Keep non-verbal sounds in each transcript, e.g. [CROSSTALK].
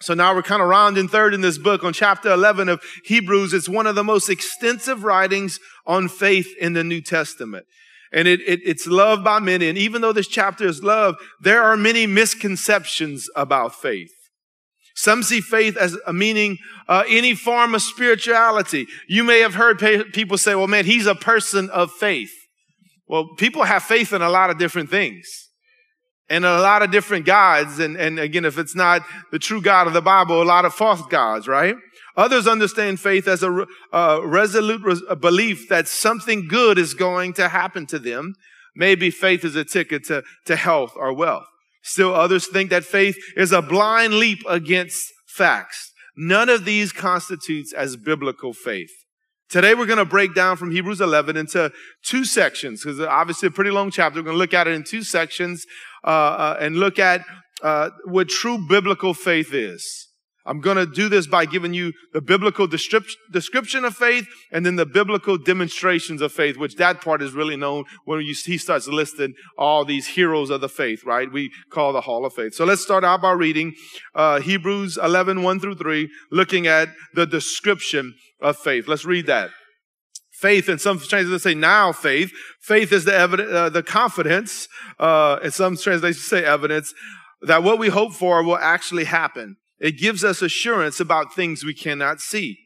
So now we're kind of rounding third in this book on chapter 11 of Hebrews. It's one of the most extensive writings on faith in the New Testament. And it, it, it's loved by many. And even though this chapter is love, there are many misconceptions about faith. Some see faith as a meaning uh, any form of spirituality. You may have heard people say, well, man, he's a person of faith. Well, people have faith in a lot of different things and a lot of different gods. And, and again, if it's not the true God of the Bible, a lot of false gods, right? Others understand faith as a, a resolute res- a belief that something good is going to happen to them. Maybe faith is a ticket to, to health or wealth. Still others think that faith is a blind leap against facts. None of these constitutes as biblical faith. Today we're going to break down from Hebrews 11 into two sections because obviously a pretty long chapter. We're going to look at it in two sections uh, uh, and look at uh, what true biblical faith is. I'm going to do this by giving you the biblical description of faith and then the biblical demonstrations of faith, which that part is really known when you, he starts listing all these heroes of the faith, right? We call the Hall of Faith. So let's start out by reading uh, Hebrews 11, 1 through 3, looking at the description of faith. Let's read that. Faith, in some translations say now faith. Faith is the evidence, uh, the confidence, uh, in some translations say evidence that what we hope for will actually happen. It gives us assurance about things we cannot see.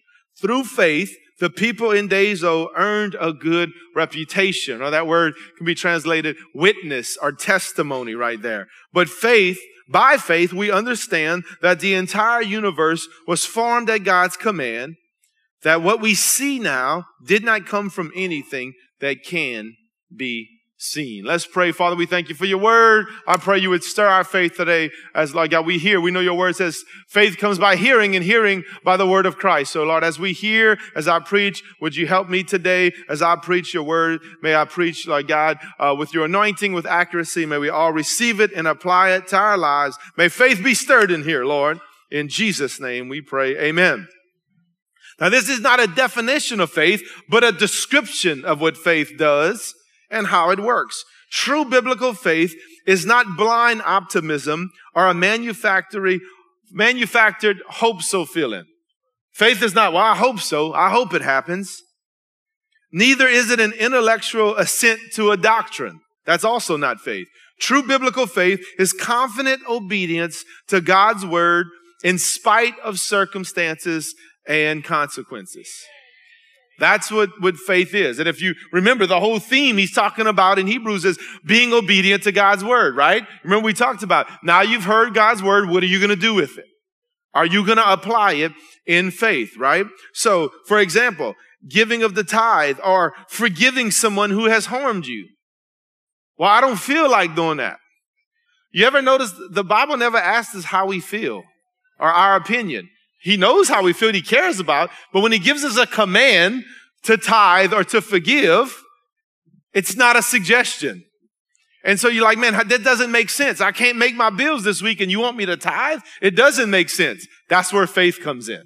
Through faith, the people in old earned a good reputation, or that word can be translated witness or testimony right there. But faith, by faith, we understand that the entire universe was formed at God's command that what we see now did not come from anything that can be seen. Let's pray. Father, we thank you for your word. I pray you would stir our faith today as Lord God, we hear. We know your word says faith comes by hearing and hearing by the word of Christ. So Lord, as we hear, as I preach, would you help me today as I preach your word? May I preach, Lord God, uh, with your anointing, with accuracy. May we all receive it and apply it to our lives. May faith be stirred in here, Lord. In Jesus' name we pray. Amen. Now, this is not a definition of faith, but a description of what faith does and how it works. True biblical faith is not blind optimism or a manufactory, manufactured hope so feeling. Faith is not, well, I hope so. I hope it happens. Neither is it an intellectual assent to a doctrine. That's also not faith. True biblical faith is confident obedience to God's word in spite of circumstances and consequences. That's what, what faith is. And if you remember the whole theme he's talking about in Hebrews is being obedient to God's word, right? Remember we talked about now you've heard God's word. What are you going to do with it? Are you going to apply it in faith, right? So, for example, giving of the tithe or forgiving someone who has harmed you. Well, I don't feel like doing that. You ever notice the Bible never asks us how we feel or our opinion. He knows how we feel, he cares about, but when he gives us a command to tithe or to forgive, it's not a suggestion. And so you're like, man, that doesn't make sense. I can't make my bills this week and you want me to tithe? It doesn't make sense. That's where faith comes in.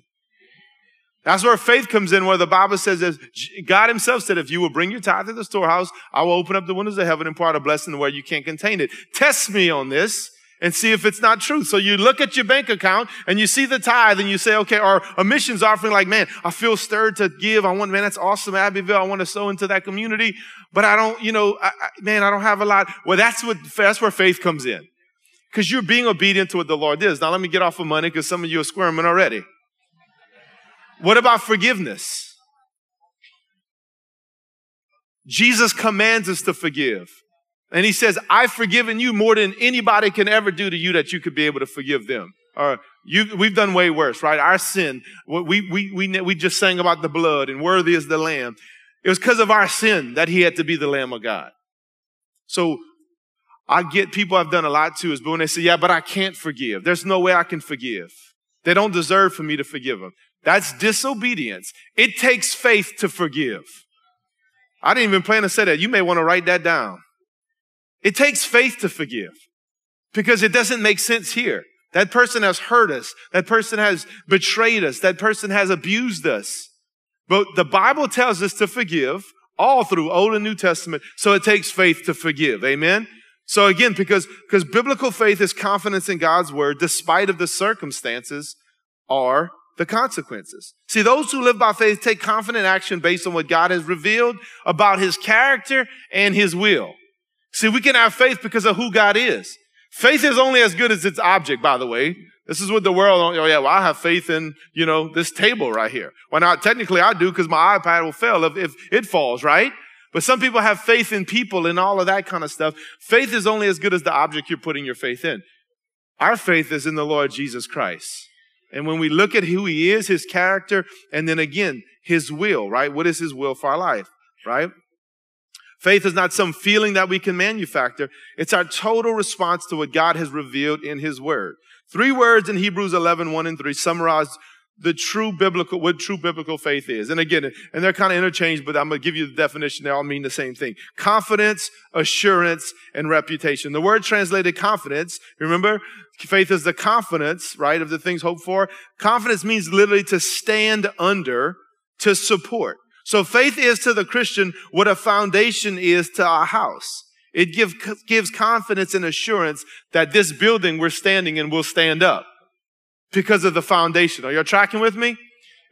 That's where faith comes in, where the Bible says, as God himself said, if you will bring your tithe to the storehouse, I will open up the windows of heaven and pour out a blessing where you can't contain it. Test me on this and see if it's not true. So you look at your bank account and you see the tithe and you say, okay, or a missions offering, like, man, I feel stirred to give. I want, man, that's awesome, Abbeville. I want to sow into that community, but I don't, you know, I, I, man, I don't have a lot. Well, that's what, that's where faith comes in. Because you're being obedient to what the Lord is. Now let me get off of money because some of you are squirming already. What about forgiveness? Jesus commands us to forgive. And he says, I've forgiven you more than anybody can ever do to you that you could be able to forgive them. Or you, we've done way worse, right? Our sin, we, we, we, we just sang about the blood and worthy is the lamb. It was because of our sin that he had to be the lamb of God. So I get people I've done a lot to is, but when they say, yeah, but I can't forgive. There's no way I can forgive. They don't deserve for me to forgive them. That's disobedience. It takes faith to forgive. I didn't even plan to say that. You may want to write that down. It takes faith to forgive because it doesn't make sense here. That person has hurt us. That person has betrayed us. That person has abused us. But the Bible tells us to forgive all through Old and New Testament. So it takes faith to forgive. Amen. So again, because, because biblical faith is confidence in God's word, despite of the circumstances, are the consequences. See, those who live by faith take confident action based on what God has revealed about his character and his will. See, we can have faith because of who God is. Faith is only as good as its object, by the way. This is what the world, oh yeah, well, I have faith in, you know, this table right here. Well, not technically I do because my iPad will fail if, if it falls, right? But some people have faith in people and all of that kind of stuff. Faith is only as good as the object you're putting your faith in. Our faith is in the Lord Jesus Christ. And when we look at who he is, his character, and then again, his will, right? What is his will for our life, right? Faith is not some feeling that we can manufacture. It's our total response to what God has revealed in his word. Three words in Hebrews 11, 1 and 3 summarize the true biblical, what true biblical faith is. And again, and they're kind of interchanged, but I'm going to give you the definition. They all mean the same thing. Confidence, assurance, and reputation. The word translated confidence, remember, faith is the confidence, right, of the things hoped for. Confidence means literally to stand under, to support. So faith is to the Christian what a foundation is to our house. It give, gives confidence and assurance that this building we're standing in will stand up because of the foundation. Are you tracking with me?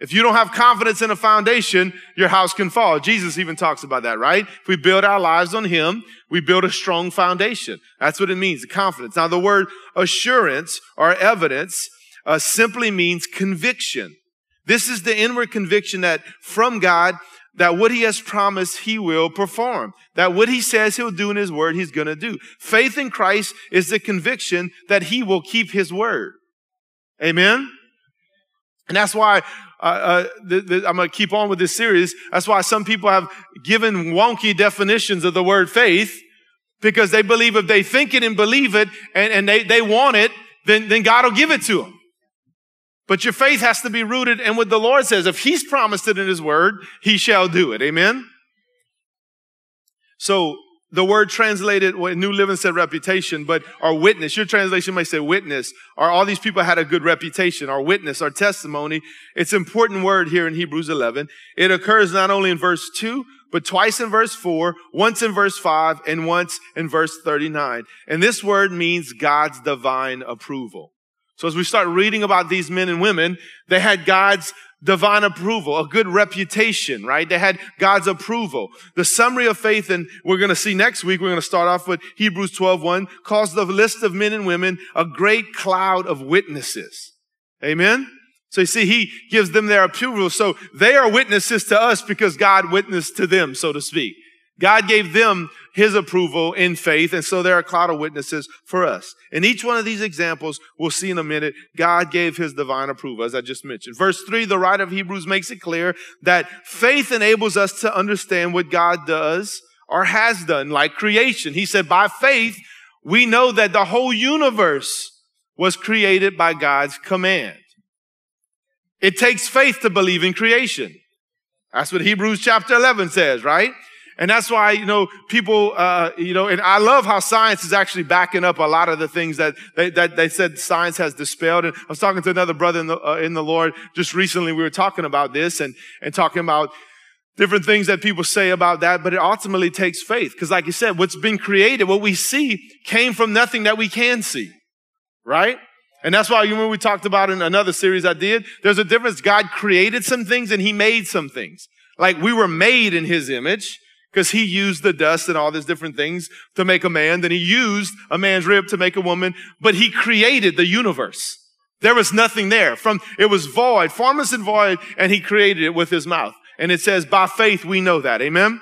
If you don't have confidence in a foundation, your house can fall. Jesus even talks about that, right? If we build our lives on Him, we build a strong foundation. That's what it means, confidence. Now, the word assurance or evidence uh, simply means conviction. This is the inward conviction that from God, that what he has promised, he will perform. That what he says he'll do in his word, he's to do. Faith in Christ is the conviction that he will keep his word. Amen? And that's why uh, uh, the, the, I'm going to keep on with this series. That's why some people have given wonky definitions of the word faith because they believe if they think it and believe it and, and they, they want it, then, then God will give it to them. But your faith has to be rooted in what the Lord says. If He's promised it in His word, He shall do it. Amen? So the word translated, well, New Living said reputation, but our witness, your translation may say witness, or all these people had a good reputation, our witness, our testimony. It's an important word here in Hebrews 11. It occurs not only in verse 2, but twice in verse 4, once in verse 5, and once in verse 39. And this word means God's divine approval. So as we start reading about these men and women, they had God's divine approval, a good reputation, right? They had God's approval. The summary of faith, and we're going to see next week, we're going to start off with Hebrews 12, 1, calls the list of men and women a great cloud of witnesses. Amen? So you see, he gives them their approval. So they are witnesses to us because God witnessed to them, so to speak. God gave them his approval in faith, and so they're a cloud of witnesses for us. In each one of these examples, we'll see in a minute, God gave his divine approval, as I just mentioned. Verse 3, the writer of Hebrews makes it clear that faith enables us to understand what God does or has done, like creation. He said, by faith, we know that the whole universe was created by God's command. It takes faith to believe in creation. That's what Hebrews chapter 11 says, right? And that's why, you know, people, uh, you know, and I love how science is actually backing up a lot of the things that they, that they said science has dispelled. And I was talking to another brother in the, uh, in the Lord just recently. We were talking about this and, and talking about different things that people say about that, but it ultimately takes faith. Cause like you said, what's been created, what we see came from nothing that we can see. Right? And that's why remember we talked about in another series I did. There's a difference. God created some things and he made some things. Like we were made in his image because he used the dust and all these different things to make a man. Then he used a man's rib to make a woman, but he created the universe. There was nothing there. From it was void, formless and void, and he created it with his mouth. And it says, by faith we know that. Amen.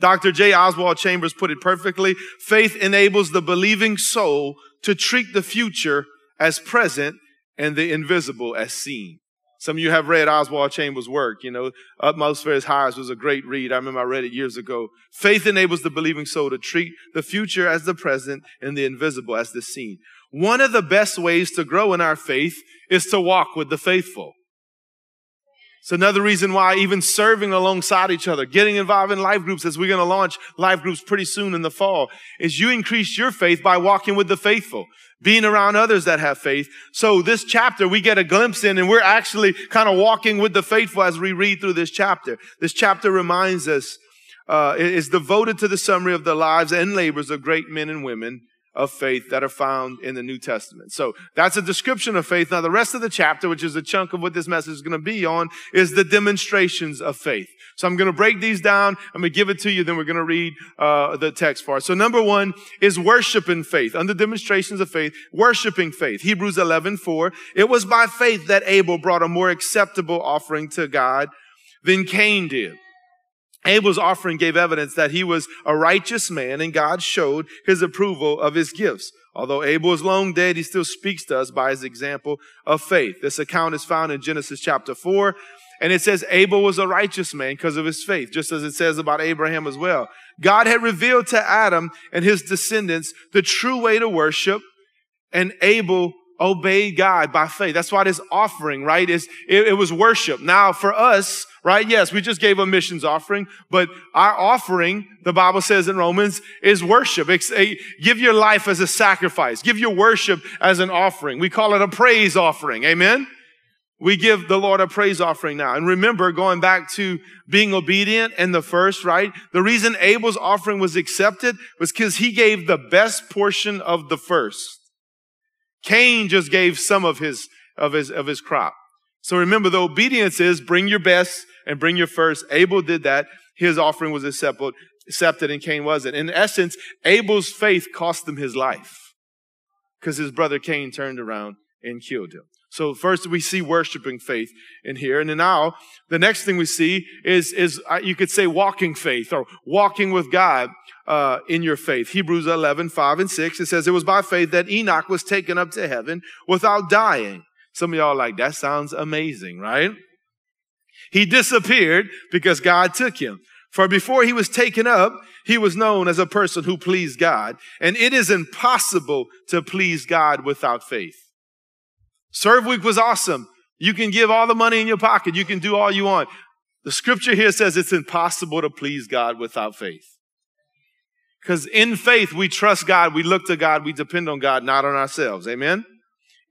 Dr. J. Oswald Chambers put it perfectly. Faith enables the believing soul to treat the future as present and the invisible as seen. Some of you have read Oswald Chambers' work. You know, Utmost for His Highest was a great read. I remember I read it years ago. Faith enables the believing soul to treat the future as the present and the invisible as the seen. One of the best ways to grow in our faith is to walk with the faithful. It's another reason why even serving alongside each other, getting involved in life groups as we're going to launch life groups pretty soon in the fall, is you increase your faith by walking with the faithful being around others that have faith. So this chapter we get a glimpse in and we're actually kind of walking with the faithful as we read through this chapter. This chapter reminds us uh, is devoted to the summary of the lives and labors of great men and women of faith that are found in the New Testament. So that's a description of faith. Now, the rest of the chapter, which is a chunk of what this message is going to be on, is the demonstrations of faith. So I'm going to break these down. I'm going to give it to you. Then we're going to read uh, the text for us. So number one is worshiping faith. Under demonstrations of faith, worshiping faith. Hebrews 11, 4. It was by faith that Abel brought a more acceptable offering to God than Cain did. Abel's offering gave evidence that he was a righteous man and God showed his approval of his gifts. Although Abel is long dead, he still speaks to us by his example of faith. This account is found in Genesis chapter 4. And it says Abel was a righteous man because of his faith, just as it says about Abraham as well. God had revealed to Adam and his descendants the true way to worship, and Abel obeyed God by faith. That's why this offering, right, is it, it was worship. Now for us, right? Yes, we just gave a missions offering, but our offering, the Bible says in Romans, is worship. give your life as a sacrifice. Give your worship as an offering. We call it a praise offering. Amen? We give the Lord a praise offering now. And remember, going back to being obedient in the first, right? The reason Abel's offering was accepted was because he gave the best portion of the first. Cain just gave some of his, of his, of his crop. So remember, the obedience is bring your best and bring your first. Abel did that. His offering was accepted, accepted and Cain wasn't. In essence, Abel's faith cost him his life because his brother Cain turned around and killed him. So first we see worshiping faith in here. And now the next thing we see is, is uh, you could say walking faith or walking with God. Uh, in your faith. Hebrews 11, 5 and 6, it says, It was by faith that Enoch was taken up to heaven without dying. Some of y'all like, that sounds amazing, right? He disappeared because God took him. For before he was taken up, he was known as a person who pleased God. And it is impossible to please God without faith. Serve week was awesome. You can give all the money in your pocket. You can do all you want. The scripture here says it's impossible to please God without faith. Because in faith, we trust God, we look to God, we depend on God, not on ourselves. Amen?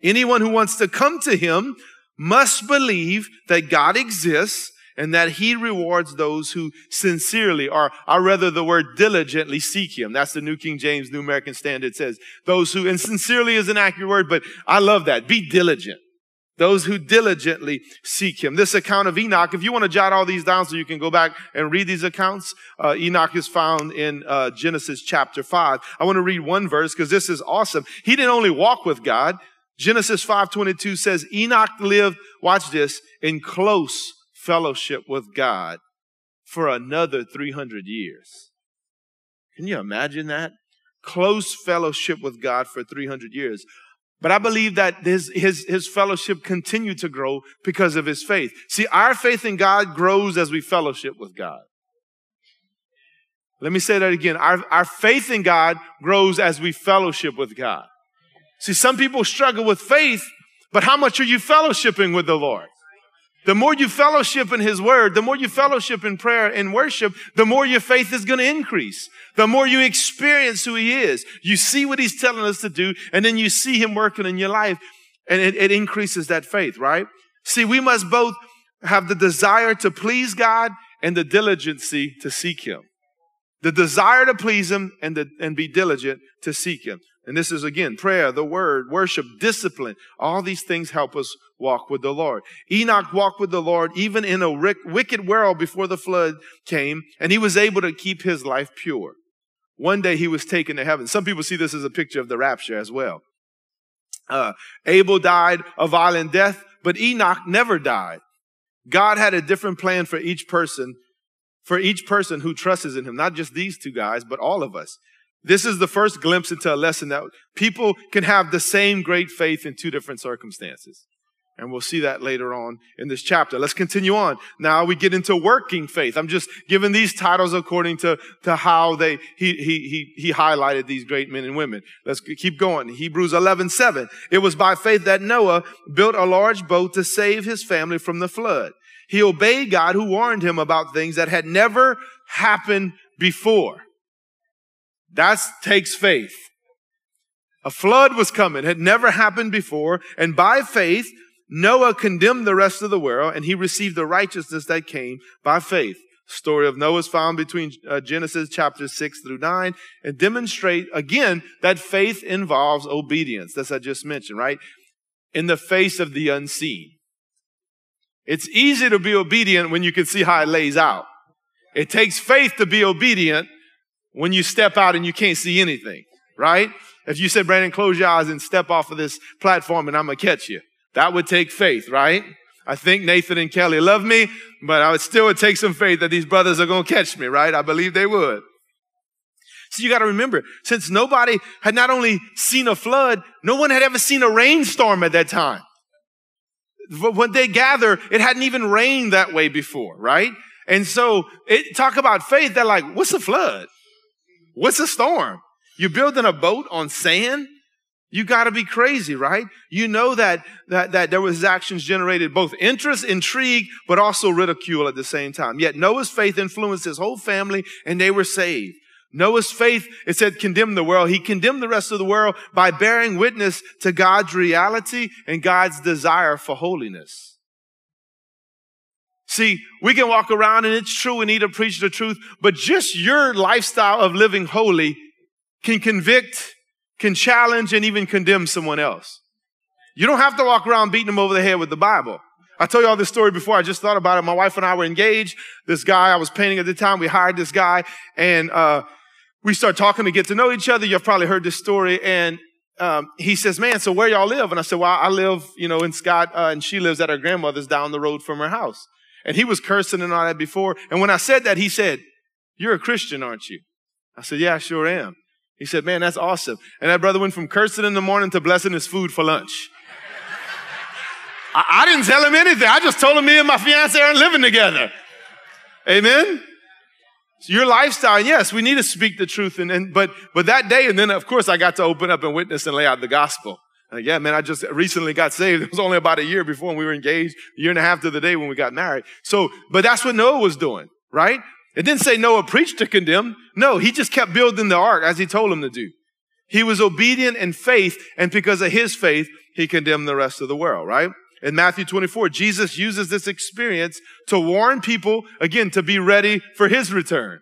Anyone who wants to come to Him must believe that God exists and that he rewards those who sincerely, or I rather the word diligently seek him. That's the New King James New American Standard says. Those who, and sincerely is an accurate word, but I love that. Be diligent. Those who diligently seek him. This account of Enoch, if you want to jot all these down so you can go back and read these accounts, uh, Enoch is found in uh, Genesis chapter 5. I want to read one verse because this is awesome. He didn't only walk with God, Genesis 5:22 says Enoch lived, watch this, in close fellowship with God for another 300 years. Can you imagine that? Close fellowship with God for 300 years. But I believe that his, his, his fellowship continued to grow because of his faith. See, our faith in God grows as we fellowship with God. Let me say that again. Our, our faith in God grows as we fellowship with God. See, some people struggle with faith, but how much are you fellowshipping with the Lord? The more you fellowship in His Word, the more you fellowship in prayer and worship, the more your faith is going to increase. The more you experience who He is. You see what He's telling us to do, and then you see Him working in your life, and it, it increases that faith, right? See, we must both have the desire to please God and the diligency to seek Him. The desire to please Him and, the, and be diligent to seek Him. And this is again prayer, the word, worship, discipline. All these things help us walk with the Lord. Enoch walked with the Lord even in a wicked world before the flood came, and he was able to keep his life pure. One day he was taken to heaven. Some people see this as a picture of the rapture as well. Uh, Abel died a violent death, but Enoch never died. God had a different plan for each person, for each person who trusts in him, not just these two guys, but all of us. This is the first glimpse into a lesson that people can have the same great faith in two different circumstances. And we'll see that later on in this chapter. Let's continue on. Now we get into working faith. I'm just giving these titles according to, to how they, he, he, he, he highlighted these great men and women. Let's keep going. Hebrews 11, 7. It was by faith that Noah built a large boat to save his family from the flood. He obeyed God who warned him about things that had never happened before. That takes faith. A flood was coming, had never happened before, and by faith, Noah condemned the rest of the world, and he received the righteousness that came by faith. Story of Noah is found between uh, Genesis chapters 6 through 9 and demonstrate again that faith involves obedience. That's I just mentioned, right? In the face of the unseen. It's easy to be obedient when you can see how it lays out. It takes faith to be obedient when you step out and you can't see anything, right? If you said, Brandon, close your eyes and step off of this platform and I'm going to catch you. That would take faith, right? I think Nathan and Kelly love me, but I would still would take some faith that these brothers are going to catch me, right? I believe they would. So you got to remember, since nobody had not only seen a flood, no one had ever seen a rainstorm at that time. When they gather, it hadn't even rained that way before, right? And so it talk about faith. They're like, what's a flood? What's a storm? You're building a boat on sand? You got to be crazy, right? You know that, that, that there was actions generated both interest, intrigue, but also ridicule at the same time. Yet Noah's faith influenced his whole family and they were saved. Noah's faith, it said, condemned the world. He condemned the rest of the world by bearing witness to God's reality and God's desire for holiness. See, we can walk around and it's true we need to preach the truth, but just your lifestyle of living holy can convict, can challenge, and even condemn someone else. You don't have to walk around beating them over the head with the Bible. I told y'all this story before. I just thought about it. My wife and I were engaged. This guy I was painting at the time, we hired this guy and, uh, we start talking to get to know each other. You've probably heard this story. And um, he says, "Man, so where y'all live?" And I said, "Well, I live, you know, in Scott, uh, and she lives at her grandmother's down the road from her house." And he was cursing and all that before. And when I said that, he said, "You're a Christian, aren't you?" I said, "Yeah, I sure am." He said, "Man, that's awesome." And that brother went from cursing in the morning to blessing his food for lunch. [LAUGHS] I, I didn't tell him anything. I just told him me and my fiance aren't living together. Amen your lifestyle, yes, we need to speak the truth. And, and, but, but that day, and then of course I got to open up and witness and lay out the gospel. Like, yeah, man, I just recently got saved. [LAUGHS] It was only about a year before we were engaged, a year and a half to the day when we got married. So, but that's what Noah was doing, right? It didn't say Noah preached to condemn. No, he just kept building the ark as he told him to do. He was obedient in faith, and because of his faith, he condemned the rest of the world, right? In Matthew 24, Jesus uses this experience to warn people, again, to be ready for his return.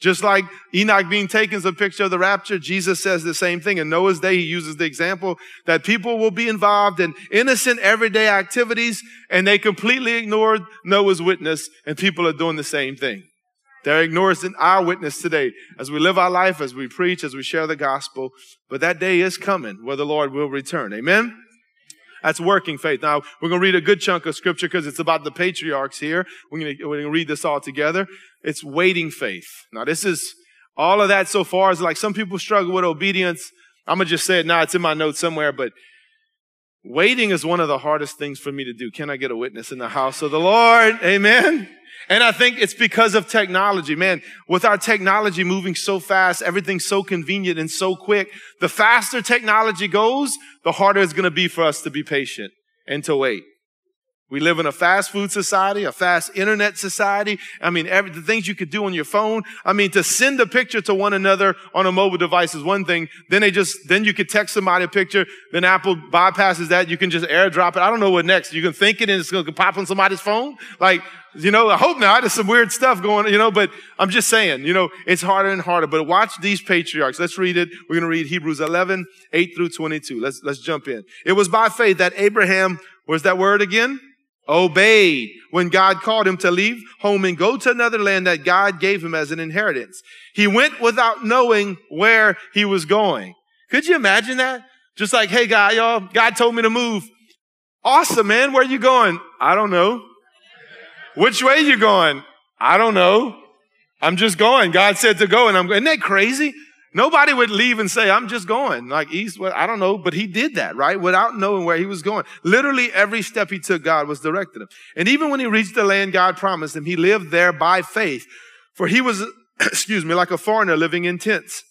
Just like Enoch being taken is a picture of the rapture, Jesus says the same thing. In Noah's day, he uses the example that people will be involved in innocent everyday activities and they completely ignored Noah's witness and people are doing the same thing. They're ignoring our witness today as we live our life, as we preach, as we share the gospel. But that day is coming where the Lord will return. Amen? That's working faith. Now, we're going to read a good chunk of scripture because it's about the patriarchs here. We're going, to, we're going to read this all together. It's waiting faith. Now, this is all of that so far is like some people struggle with obedience. I'm going to just say it now. It's in my notes somewhere, but waiting is one of the hardest things for me to do. Can I get a witness in the house of the Lord? Amen. And I think it's because of technology. Man, with our technology moving so fast, everything's so convenient and so quick, the faster technology goes, the harder it's going to be for us to be patient and to wait. We live in a fast food society, a fast internet society. I mean, every, the things you could do on your phone. I mean, to send a picture to one another on a mobile device is one thing. Then they just, then you could text somebody a picture. Then Apple bypasses that. You can just airdrop it. I don't know what next. You can think it and it's going to pop on somebody's phone. Like, you know, I hope not. There's some weird stuff going, you know, but I'm just saying, you know, it's harder and harder. But watch these patriarchs. Let's read it. We're going to read Hebrews 11, 8 through 22. Let's, let's jump in. It was by faith that Abraham, where's that word again? Obeyed when God called him to leave home and go to another land that God gave him as an inheritance. He went without knowing where he was going. Could you imagine that? Just like, hey God, y'all, God told me to move. Awesome, man. Where you going? I don't know. Which way you going? I don't know. I'm just going. God said to go and I'm going. Isn't that crazy? Nobody would leave and say, I'm just going like east, I don't know, but he did that, right? Without knowing where he was going. Literally every step he took, God was directing him. And even when he reached the land God promised him, he lived there by faith. For he was, [CLEARS THROAT] excuse me, like a foreigner living in tents.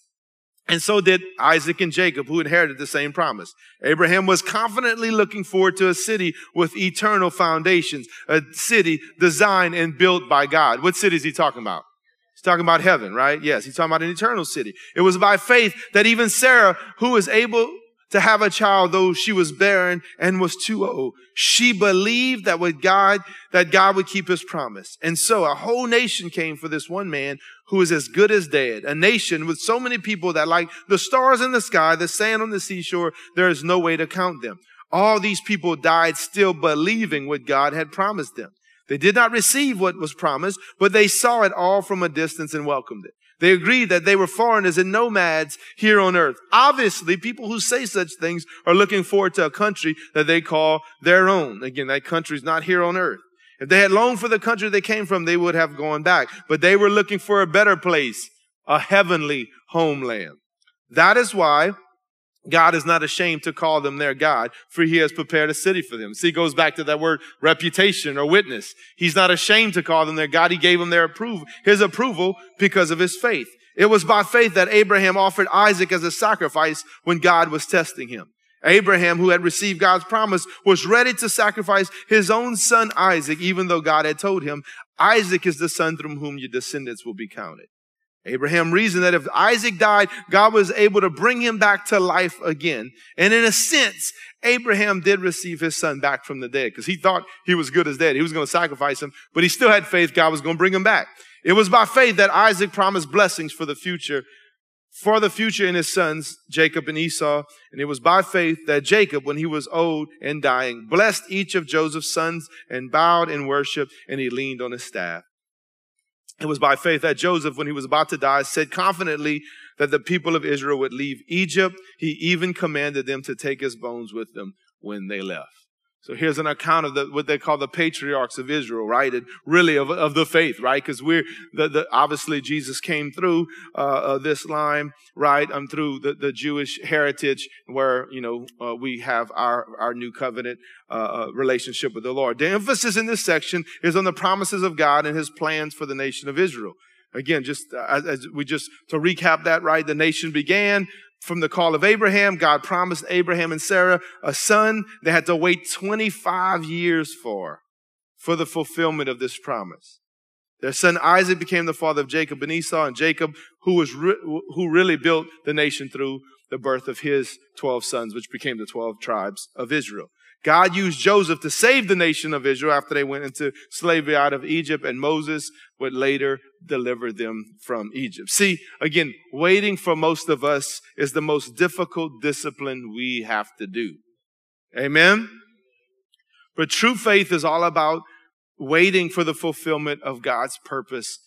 And so did Isaac and Jacob, who inherited the same promise. Abraham was confidently looking forward to a city with eternal foundations, a city designed and built by God. What city is he talking about? He's talking about heaven, right? Yes, he's talking about an eternal city. It was by faith that even Sarah, who was able to have a child, though she was barren and was too old. She believed that with God, that God would keep his promise. And so a whole nation came for this one man who was as good as dead. A nation with so many people that like the stars in the sky, the sand on the seashore, there is no way to count them. All these people died still believing what God had promised them. They did not receive what was promised, but they saw it all from a distance and welcomed it. They agreed that they were foreigners and nomads here on earth. Obviously, people who say such things are looking forward to a country that they call their own. Again, that country is not here on earth. If they had longed for the country they came from, they would have gone back. But they were looking for a better place, a heavenly homeland. That is why God is not ashamed to call them their God, for he has prepared a city for them. See, goes back to that word reputation or witness. He's not ashamed to call them their God. He gave them their approval, his approval because of his faith. It was by faith that Abraham offered Isaac as a sacrifice when God was testing him. Abraham, who had received God's promise, was ready to sacrifice his own son Isaac, even though God had told him, Isaac is the son through whom your descendants will be counted. Abraham reasoned that if Isaac died, God was able to bring him back to life again. And in a sense, Abraham did receive his son back from the dead because he thought he was good as dead. He was going to sacrifice him, but he still had faith God was going to bring him back. It was by faith that Isaac promised blessings for the future, for the future in his sons, Jacob and Esau. And it was by faith that Jacob, when he was old and dying, blessed each of Joseph's sons and bowed in worship, and he leaned on his staff. It was by faith that Joseph, when he was about to die, said confidently that the people of Israel would leave Egypt. He even commanded them to take his bones with them when they left. So here's an account of the, what they call the patriarchs of Israel, right? And really of, of the faith, right? Because we're, the, the, obviously Jesus came through, uh, uh, this line, right? Um, through the, the Jewish heritage where, you know, uh, we have our, our new covenant, uh, uh, relationship with the Lord. The emphasis in this section is on the promises of God and his plans for the nation of Israel. Again, just uh, as, as, we just to recap that, right? The nation began from the call of Abraham. God promised Abraham and Sarah a son they had to wait 25 years for, for the fulfillment of this promise. Their son Isaac became the father of Jacob and Esau, and Jacob, who was re- who really built the nation through the birth of his 12 sons, which became the 12 tribes of Israel. God used Joseph to save the nation of Israel after they went into slavery out of Egypt, and Moses would later deliver them from Egypt. See, again, waiting for most of us is the most difficult discipline we have to do. Amen? But true faith is all about waiting for the fulfillment of God's purpose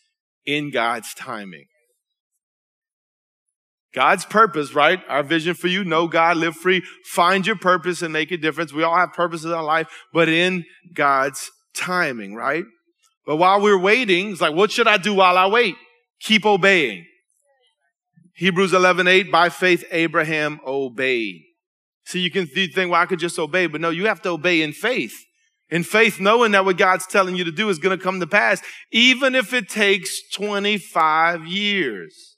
in God's timing. God's purpose, right? Our vision for you, know God, live free, find your purpose and make a difference. We all have purposes in our life, but in God's timing, right? But while we're waiting, it's like, what should I do while I wait? Keep obeying. Hebrews 11, 8, by faith, Abraham obeyed. See, you can think, well, I could just obey, but no, you have to obey in faith. In faith, knowing that what God's telling you to do is going to come to pass, even if it takes 25 years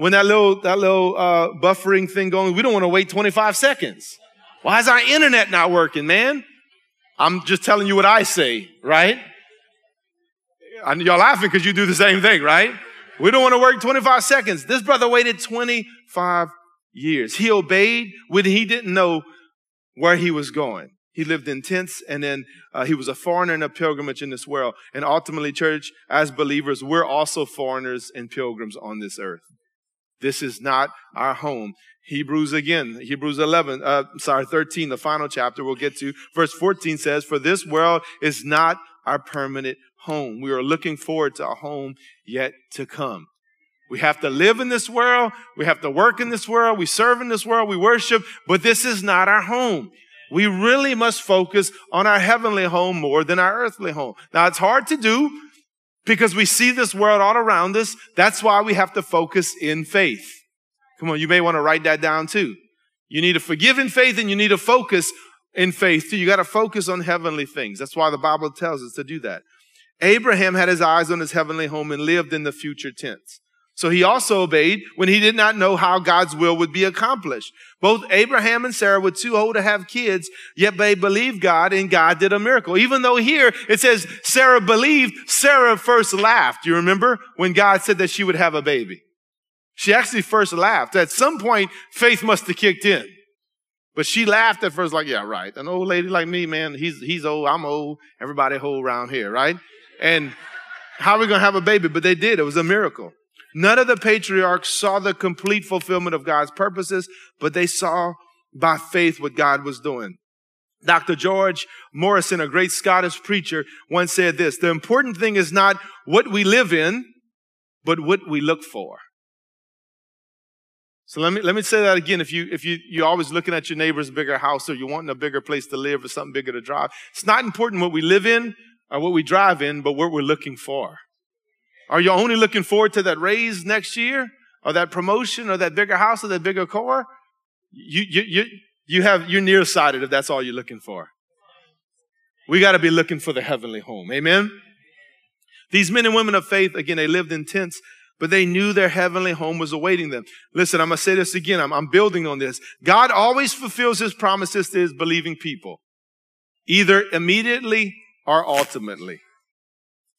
when that little, that little, uh, buffering thing going, we don't want to wait 25 seconds. Why is our internet not working, man? I'm just telling you what I say, right? And y'all laughing because you do the same thing, right? We don't want to work 25 seconds. This brother waited 25 years. He obeyed when he didn't know where he was going. He lived in tents and then uh, he was a foreigner and a pilgrimage in this world. And ultimately, church, as believers, we're also foreigners and pilgrims on this earth. This is not our home. Hebrews again, Hebrews 11, uh, sorry, 13, the final chapter we'll get to. Verse 14 says, For this world is not our permanent home. We are looking forward to a home yet to come. We have to live in this world. We have to work in this world. We serve in this world. We worship, but this is not our home. We really must focus on our heavenly home more than our earthly home. Now it's hard to do because we see this world all around us. That's why we have to focus in faith. Come on, you may want to write that down too. You need to forgive in faith and you need to focus in faith too. You got to focus on heavenly things. That's why the Bible tells us to do that. Abraham had his eyes on his heavenly home and lived in the future tense. So he also obeyed when he did not know how God's will would be accomplished. Both Abraham and Sarah were too old to have kids, yet they believed God and God did a miracle. Even though here it says Sarah believed, Sarah first laughed. You remember when God said that she would have a baby? She actually first laughed. At some point, faith must have kicked in. But she laughed at first, like, yeah, right. An old lady like me, man, he's, he's old, I'm old, everybody old around here, right? And how are we going to have a baby? But they did. It was a miracle. None of the patriarchs saw the complete fulfillment of God's purposes, but they saw by faith what God was doing. Dr. George Morrison, a great Scottish preacher, once said this, the important thing is not what we live in, but what we look for. So let me, let me say that again. If you, if you, you're always looking at your neighbor's bigger house or you're wanting a bigger place to live or something bigger to drive, it's not important what we live in or what we drive in, but what we're looking for. Are you only looking forward to that raise next year or that promotion or that bigger house or that bigger car? You, you, you, you have, you're nearsighted if that's all you're looking for. We got to be looking for the heavenly home. Amen. These men and women of faith, again, they lived in tents, but they knew their heavenly home was awaiting them. Listen, I'm going to say this again. I'm, I'm building on this. God always fulfills his promises to his believing people, either immediately or ultimately.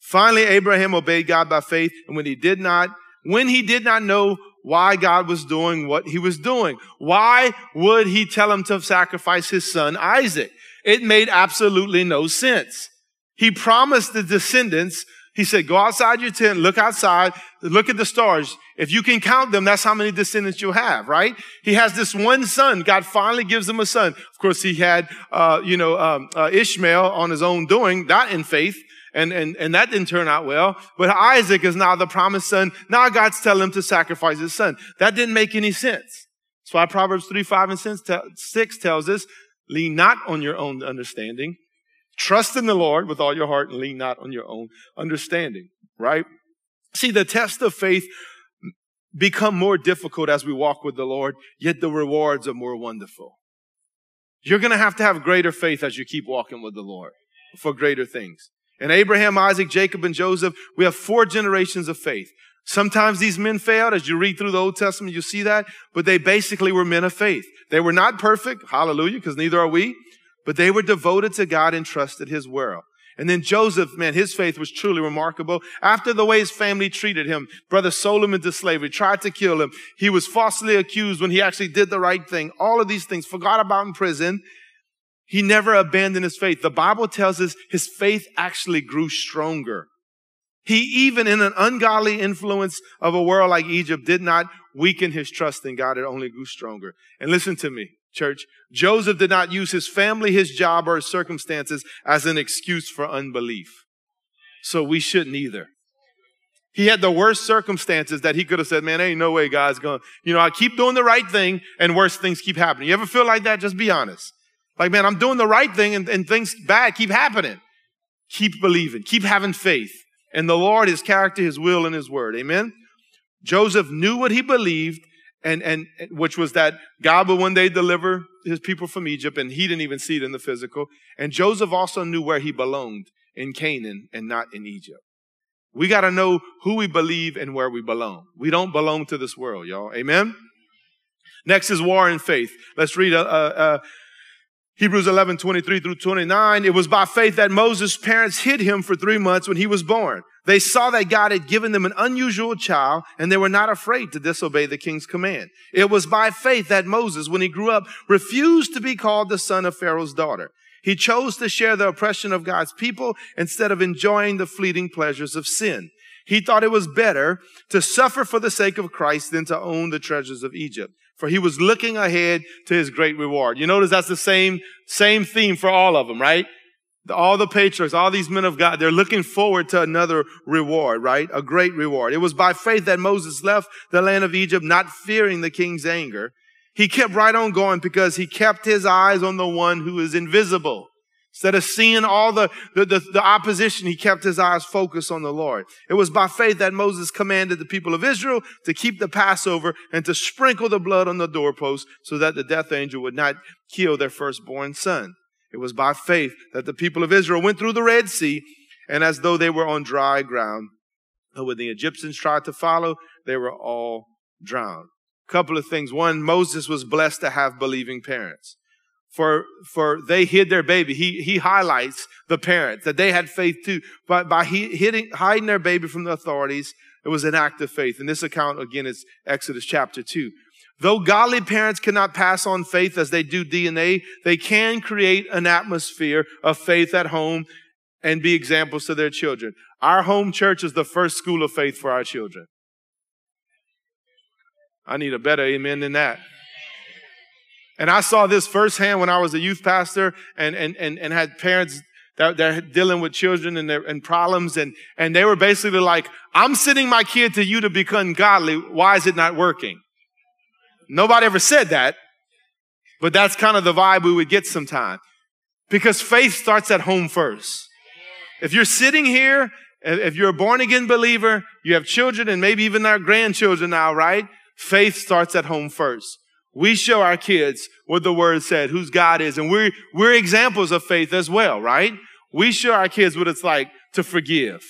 Finally, Abraham obeyed God by faith, and when he did not, when he did not know why God was doing what he was doing, why would he tell him to sacrifice his son Isaac? It made absolutely no sense. He promised the descendants, he said, go outside your tent, look outside, look at the stars. If you can count them, that's how many descendants you'll have, right? He has this one son. God finally gives him a son. Of course, he had, uh, you know, um, uh, Ishmael on his own doing, not in faith. And, and, and that didn't turn out well. But Isaac is now the promised son. Now God's telling him to sacrifice his son. That didn't make any sense. That's why Proverbs 3, 5, and 6 tells us, lean not on your own understanding. Trust in the Lord with all your heart and lean not on your own understanding, right? See, the test of faith become more difficult as we walk with the Lord, yet the rewards are more wonderful. You're going to have to have greater faith as you keep walking with the Lord for greater things. And Abraham, Isaac, Jacob, and Joseph, we have four generations of faith. Sometimes these men failed. As you read through the Old Testament, you see that. But they basically were men of faith. They were not perfect. Hallelujah, because neither are we. But they were devoted to God and trusted his will. And then Joseph, man, his faith was truly remarkable. After the way his family treated him, brother sold him into slavery, tried to kill him. He was falsely accused when he actually did the right thing. All of these things, forgot about in prison. He never abandoned his faith. The Bible tells us his faith actually grew stronger. He even in an ungodly influence of a world like Egypt did not weaken his trust in God. It only grew stronger. And listen to me church. Joseph did not use his family, his job, or his circumstances as an excuse for unbelief. So we shouldn't either. He had the worst circumstances that he could have said, man, ain't no way God's going, you know, I keep doing the right thing and worse things keep happening. You ever feel like that? Just be honest. Like, man, I'm doing the right thing and, and things bad keep happening. Keep believing. Keep having faith. And the Lord, His character, His will, and His word. Amen. Joseph knew what he believed and, and which was that God would one day deliver his people from Egypt, and he didn't even see it in the physical. And Joseph also knew where he belonged in Canaan and not in Egypt. We got to know who we believe and where we belong. We don't belong to this world, y'all. Amen. Next is war and faith. Let's read uh, uh, Hebrews 11, 23 through 29. It was by faith that Moses' parents hid him for three months when he was born. They saw that God had given them an unusual child and they were not afraid to disobey the king's command. It was by faith that Moses, when he grew up, refused to be called the son of Pharaoh's daughter. He chose to share the oppression of God's people instead of enjoying the fleeting pleasures of sin. He thought it was better to suffer for the sake of Christ than to own the treasures of Egypt for he was looking ahead to his great reward. You notice that's the same, same theme for all of them, right? All the patriarchs, all these men of God, they're looking forward to another reward, right? A great reward. It was by faith that Moses left the land of Egypt, not fearing the king's anger. He kept right on going because he kept his eyes on the one who is invisible. Instead of seeing all the, the, the, the, opposition, he kept his eyes focused on the Lord. It was by faith that Moses commanded the people of Israel to keep the Passover and to sprinkle the blood on the doorpost so that the death angel would not kill their firstborn son. It was by faith that the people of Israel went through the Red Sea and as though they were on dry ground. But when the Egyptians tried to follow, they were all drowned. Couple of things. One, Moses was blessed to have believing parents for, for they hid their baby. He, he highlights the parents that they had faith too. But by hiding, hiding their baby from the authorities, It was an act of faith. And this account, again, is Exodus chapter 2. Though godly parents cannot pass on faith as they do DNA, they can create an atmosphere of faith at home and be examples to their children. Our home church is the first school of faith for our children. I need a better amen than that. And I saw this firsthand when I was a youth pastor and, and, and, and had parents that they're dealing with children and, their, and problems. And, and they were basically like, I'm sending my kid to you to become godly. Why is it not working? Nobody ever said that, but that's kind of the vibe we would get sometimes because faith starts at home first. If you're sitting here, if you're a born again believer, you have children and maybe even our grandchildren now, right? Faith starts at home first. We show our kids what the word said, whose God is, and we're, we're examples of faith as well, right? We show our kids what it's like to forgive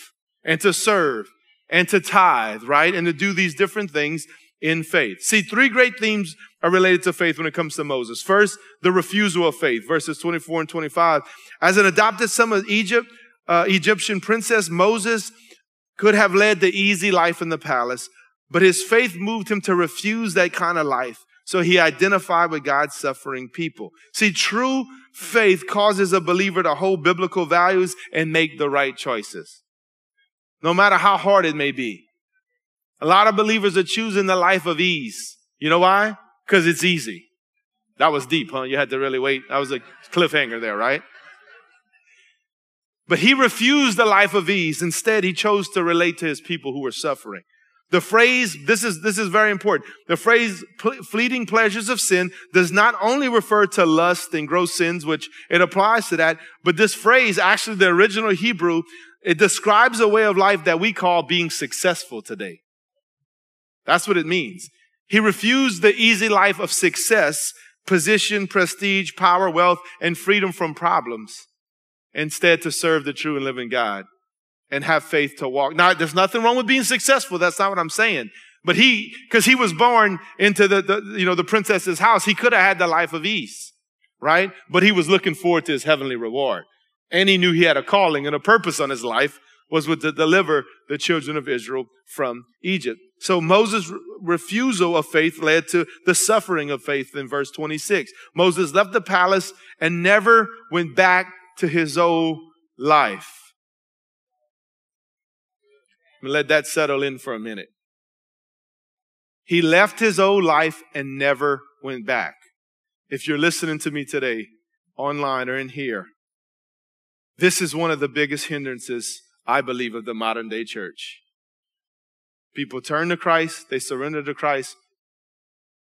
and to serve and to tithe, right? And to do these different things in faith. See, three great themes are related to faith when it comes to Moses. First, the refusal of faith, verses 24 and 25. As an adopted son of Egypt, uh, Egyptian princess, Moses could have led the easy life in the palace, but his faith moved him to refuse that kind of life. So he identified with God's suffering people. See, true faith causes a believer to hold biblical values and make the right choices. No matter how hard it may be. A lot of believers are choosing the life of ease. You know why? Because it's easy. That was deep, huh? You had to really wait. That was a cliffhanger there, right? But he refused the life of ease. Instead, he chose to relate to his people who were suffering. The phrase, this is, this is very important. The phrase fleeting pleasures of sin does not only refer to lust and gross sins, which it applies to that, but this phrase, actually the original Hebrew, it describes a way of life that we call being successful today. That's what it means. He refused the easy life of success, position, prestige, power, wealth, and freedom from problems instead to serve the true and living God and have faith to walk. Now, there's nothing wrong with being successful. That's not what I'm saying. But he, cause he was born into the, the, you know, the princess's house. He could have had the life of ease, right? But he was looking forward to his heavenly reward. And he knew he had a calling and a purpose on his life was with to deliver the children of Israel from Egypt. So Moses' refusal of faith led to the suffering of faith in verse 26. Moses left the palace and never went back to his old life. Let that settle in for a minute. He left his old life and never went back. If you're listening to me today, online or in here, this is one of the biggest hindrances, I believe, of the modern day church. People turn to Christ, they surrender to Christ,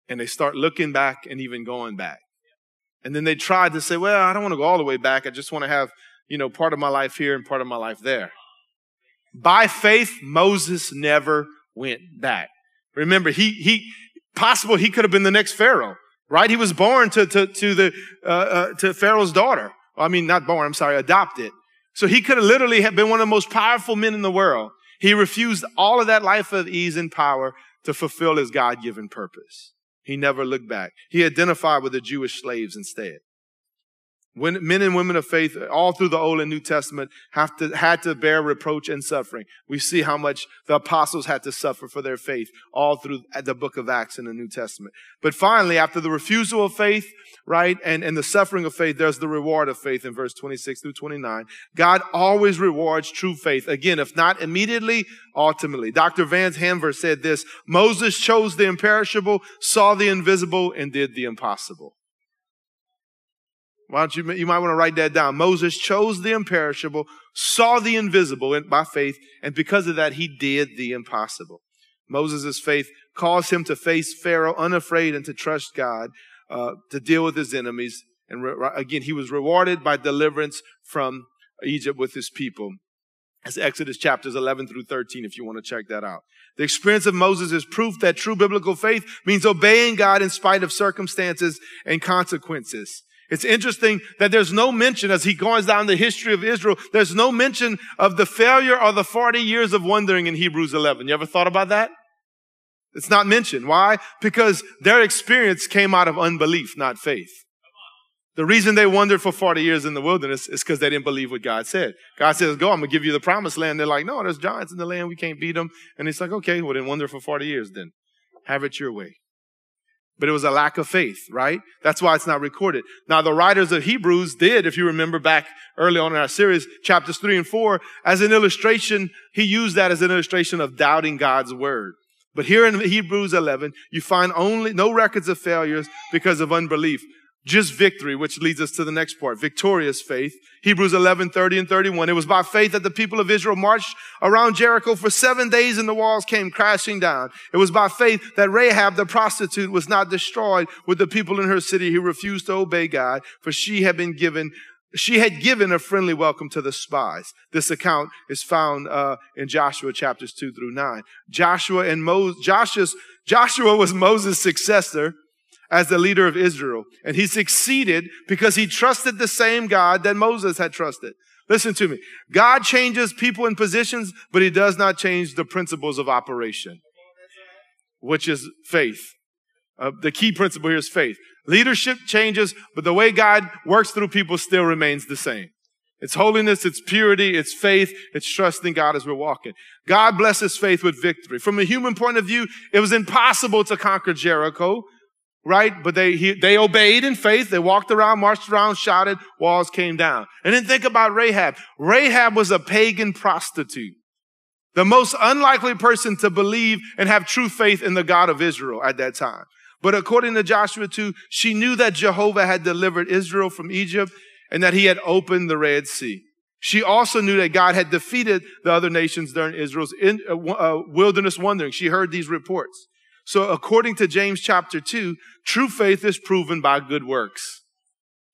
and they start looking back and even going back. And then they try to say, well, I don't want to go all the way back. I just want to have, you know, part of my life here and part of my life there. By faith, Moses never went back. Remember, he, he, possible he could have been the next Pharaoh, right? He was born to, to, to the, uh, uh, to Pharaoh's daughter. I mean, not born, I'm sorry, adopted. So he could have literally have been one of the most powerful men in the world. He refused all of that life of ease and power to fulfill his God-given purpose. He never looked back. He identified with the Jewish slaves instead. When men and women of faith, all through the Old and New Testament, have to, had to bear reproach and suffering. We see how much the apostles had to suffer for their faith all through the book of Acts in the New Testament. But finally, after the refusal of faith, right, and, and the suffering of faith, there's the reward of faith in verse 26 through 29. God always rewards true faith. Again, if not immediately, ultimately. Dr. Vance Havner said this, Moses chose the imperishable, saw the invisible, and did the impossible. Why don't you, you might want to write that down. Moses chose the imperishable, saw the invisible by faith, and because of that, he did the impossible. Moses' faith caused him to face Pharaoh unafraid and to trust God, uh, to deal with his enemies. And re- again, he was rewarded by deliverance from Egypt with his people. That's Exodus chapters 11 through 13, if you want to check that out. The experience of Moses is proof that true biblical faith means obeying God in spite of circumstances and consequences. It's interesting that there's no mention as he goes down the history of Israel, there's no mention of the failure or the 40 years of wandering in Hebrews 11. You ever thought about that? It's not mentioned. Why? Because their experience came out of unbelief, not faith. The reason they wandered for 40 years in the wilderness is because they didn't believe what God said. God says, go, I'm going to give you the promised land. They're like, no, there's giants in the land. We can't beat them. And it's like, okay, well then wander for 40 years then. Have it your way. But it was a lack of faith, right? That's why it's not recorded. Now, the writers of Hebrews did, if you remember back early on in our series, chapters three and four, as an illustration, he used that as an illustration of doubting God's word. But here in Hebrews 11, you find only no records of failures because of unbelief just victory, which leads us to the next part, victorious faith. Hebrews 11, 30 and 31. It was by faith that the people of Israel marched around Jericho for seven days and the walls came crashing down. It was by faith that Rahab the prostitute was not destroyed with the people in her city who refused to obey God, for she had been given she had given a friendly welcome to the spies. This account is found uh, in Joshua chapters two through nine. Joshua and Moses, Joshua's, Joshua was Moses' successor as the leader of Israel. And he succeeded because he trusted the same God that Moses had trusted. Listen to me. God changes people in positions, but he does not change the principles of operation, which is faith. Uh, the key principle here is faith. Leadership changes, but the way God works through people still remains the same. It's holiness, it's purity, it's faith, it's trusting God as we're walking. God blesses faith with victory. From a human point of view, it was impossible to conquer Jericho right? But they, he, they obeyed in faith. They walked around, marched around, shouted, walls came down. And then think about Rahab. Rahab was a pagan prostitute. The most unlikely person to believe and have true faith in the God of Israel at that time. But according to Joshua 2, she knew that Jehovah had delivered Israel from Egypt and that he had opened the Red Sea. She also knew that God had defeated the other nations during Israel's in, uh, uh wilderness wandering. She heard these reports. So according to James chapter 2, true faith is proven by good works.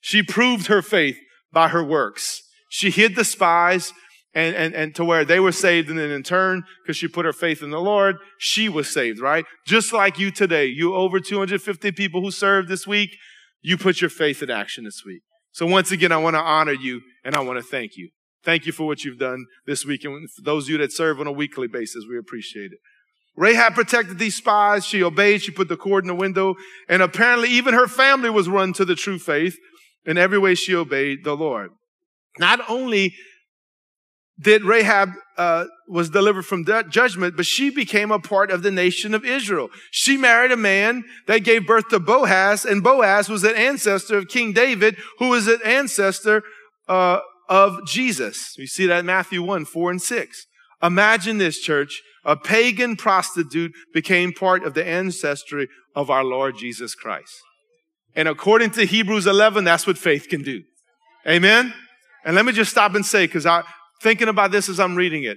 She proved her faith by her works. She hid the spies and, and, and to where they were saved. And then in turn, because she put her faith in the Lord, she was saved, right? Just like you today, you over 250 people who served this week, you put your faith in action this week. So once again, I want to honor you and I want to thank you. Thank you for what you've done this week. And those of you that serve on a weekly basis, we appreciate it. Rahab protected these spies. She obeyed. She put the cord in the window. And apparently even her family was run to the true faith. In every way she obeyed the Lord. Not only did Rahab uh, was delivered from judgment, but she became a part of the nation of Israel. She married a man that gave birth to Boaz, and Boaz was an ancestor of King David, who was an ancestor uh, of Jesus. You see that in Matthew 1, 4 and 6. Imagine this, church a pagan prostitute became part of the ancestry of our Lord Jesus Christ. And according to Hebrews 11, that's what faith can do. Amen? And let me just stop and say, because I'm thinking about this as I'm reading it.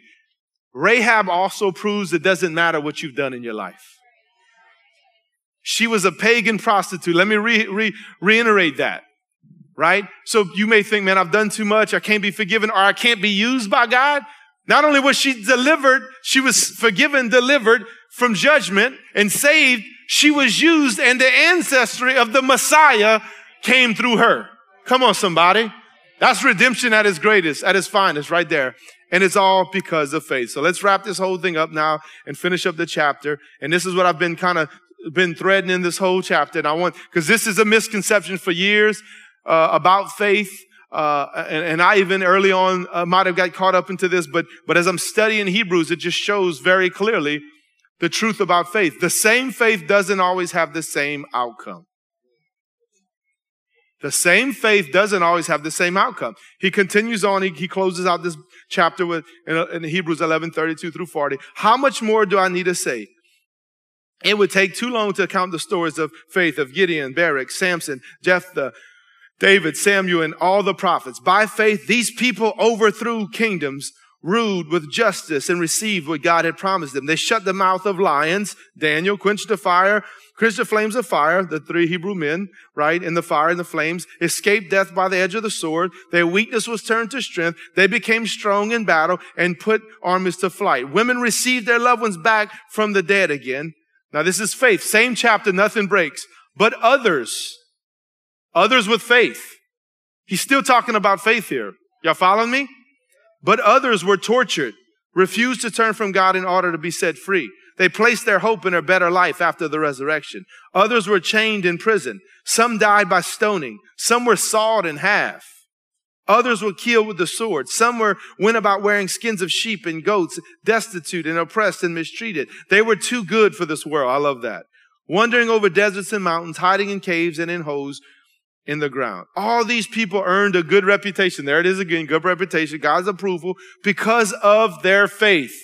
Rahab also proves it doesn't matter what you've done in your life. She was a pagan prostitute. Let me re- re- reiterate that. Right? So you may think, man, I've done too much. I can't be forgiven or I can't be used by God. Not only was she delivered, she was forgiven, delivered from judgment and saved. She was used and the ancestry of the Messiah came through her. Come on, somebody. That's redemption at its greatest, at its finest, right there. And it's all because of faith. So let's wrap this whole thing up now and finish up the chapter. And this is what I've been kind of been threading in this whole chapter. And I want, because this is a misconception for years uh, about faith uh, and, and, I even early on uh, might have got caught up into this, but, but as I'm studying Hebrews, it just shows very clearly the truth about faith. The same faith doesn't always have the same outcome. The same faith doesn't always have the same outcome. He continues on, he, he closes out this chapter with, in, in Hebrews 11, 32 through 40. How much more do I need to say? It would take too long to account the stories of faith of Gideon, Barak, Samson, Jephthah, David, Samuel, and all the prophets. By faith, these people overthrew kingdoms, ruled with justice, and received what God had promised them. They shut the mouth of lions. Daniel quenched the fire, quenched the flames of fire, the three Hebrew men, right, in the fire and the flames, escaped death by the edge of the sword. Their weakness was turned to strength. They became strong in battle and put armies to flight. Women received their loved ones back from the dead again. Now this is faith. Same chapter, nothing breaks. But others, Others with faith. He's still talking about faith here. Y'all following me? But others were tortured, refused to turn from God in order to be set free. They placed their hope in a better life after the resurrection. Others were chained in prison. Some died by stoning. Some were sawed in half. Others were killed with the sword. Some were, went about wearing skins of sheep and goats, destitute and oppressed and mistreated. They were too good for this world. I love that. Wandering over deserts and mountains, hiding in caves and in holes in the ground. All these people earned a good reputation. There it is again, good reputation, God's approval because of their faith.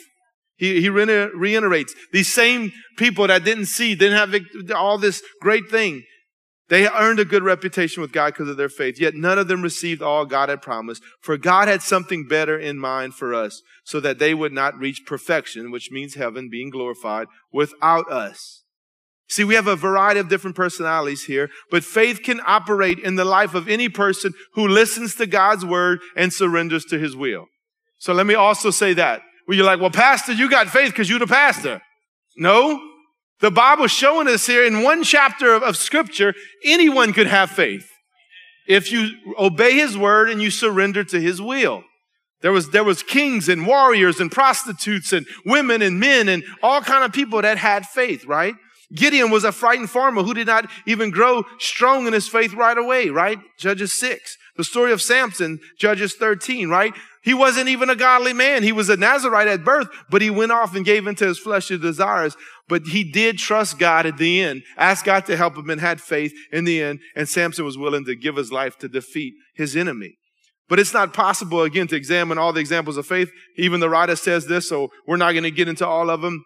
He, he reiterates these same people that didn't see, didn't have all this great thing. They earned a good reputation with God because of their faith, yet none of them received all God had promised. For God had something better in mind for us so that they would not reach perfection, which means heaven being glorified without us. See, we have a variety of different personalities here, but faith can operate in the life of any person who listens to God's word and surrenders to his will. So let me also say that. Well, you're like, well, pastor, you got faith because you're the pastor. No, the Bible's showing us here in one chapter of, of scripture, anyone could have faith if you obey his word and you surrender to his will. There was, there was kings and warriors and prostitutes and women and men and all kind of people that had faith, right? Gideon was a frightened farmer who did not even grow strong in his faith right away, right? Judges 6. The story of Samson, Judges 13, right? He wasn't even a godly man. He was a Nazarite at birth, but he went off and gave into his fleshly desires. But he did trust God at the end, asked God to help him and had faith in the end. And Samson was willing to give his life to defeat his enemy. But it's not possible, again, to examine all the examples of faith. Even the writer says this, so we're not going to get into all of them.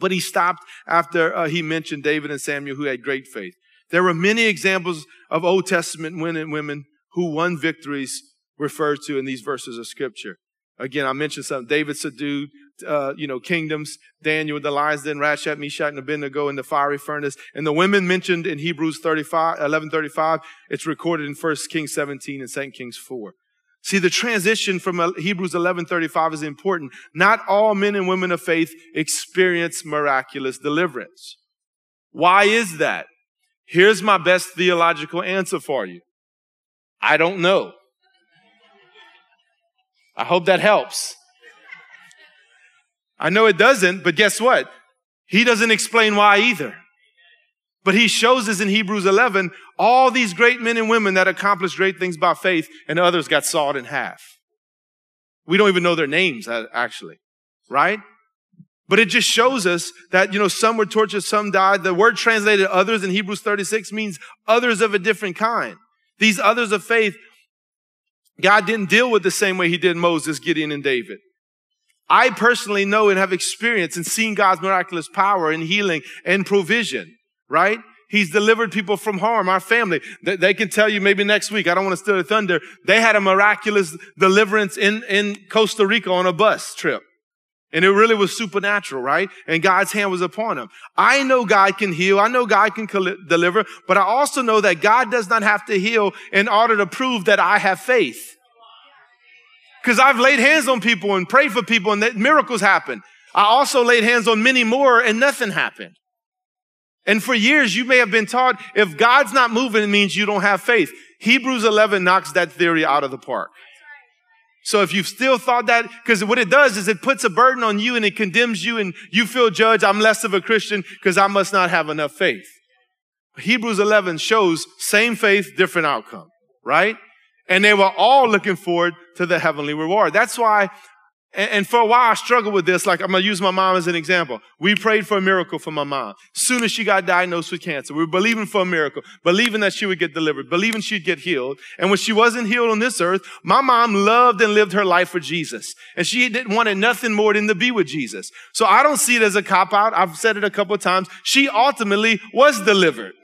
But he stopped after uh, he mentioned David and Samuel who had great faith. There were many examples of Old Testament men and women who won victories referred to in these verses of scripture. Again, I mentioned something. David subdued, uh, you know, kingdoms. Daniel the lions, then Shadrach, Meshach, and Abednego in the fiery furnace. And the women mentioned in Hebrews 35, 1135, it's recorded in 1 Kings 17 and 2 Kings 4. See, the transition from Hebrews 11:35 is important. Not all men and women of faith experience miraculous deliverance. Why is that? Here's my best theological answer for you. I don't know. I hope that helps. I know it doesn't, but guess what? He doesn't explain why either. But he shows us in Hebrews 11 all these great men and women that accomplished great things by faith and others got sawed in half. We don't even know their names uh, actually, right? But it just shows us that, you know, some were tortured, some died. The word translated others in Hebrews 36 means others of a different kind. These others of faith God didn't deal with the same way he did Moses, Gideon, and David. I personally know and have experienced and seen God's miraculous power in healing and provision, right? He's delivered people from harm, our family. They can tell you maybe next week, I don't want to steal the thunder. They had a miraculous deliverance in, in Costa Rica on a bus trip. And it really was supernatural, right? And God's hand was upon him. I know God can heal. I know God can deliver, but I also know that God does not have to heal in order to prove that I have faith. Because I've laid hands on people and prayed for people and that miracles happen. I also laid hands on many more and nothing happened. And for years, you may have been taught if God's not moving, it means you don't have faith. Hebrews 11 knocks that theory out of the park. So if you've still thought that, because what it does is it puts a burden on you and it condemns you and you feel judged. I'm less of a Christian because I must not have enough faith. Hebrews 11 shows same faith, different outcome, right? And they were all looking forward to the heavenly reward. That's why and, for a while, I struggled with this. Like, I'm going to use my mom as an example. We prayed for a miracle for my mom. Soon as she got diagnosed with cancer, we were believing for a miracle, believing that she would get delivered, believing she'd get healed. And when she wasn't healed on this earth, my mom loved and lived her life for Jesus. And she didn't wanted nothing more than to be with Jesus. So I don't see it as a cop out. I've said it a couple of times. She ultimately was delivered.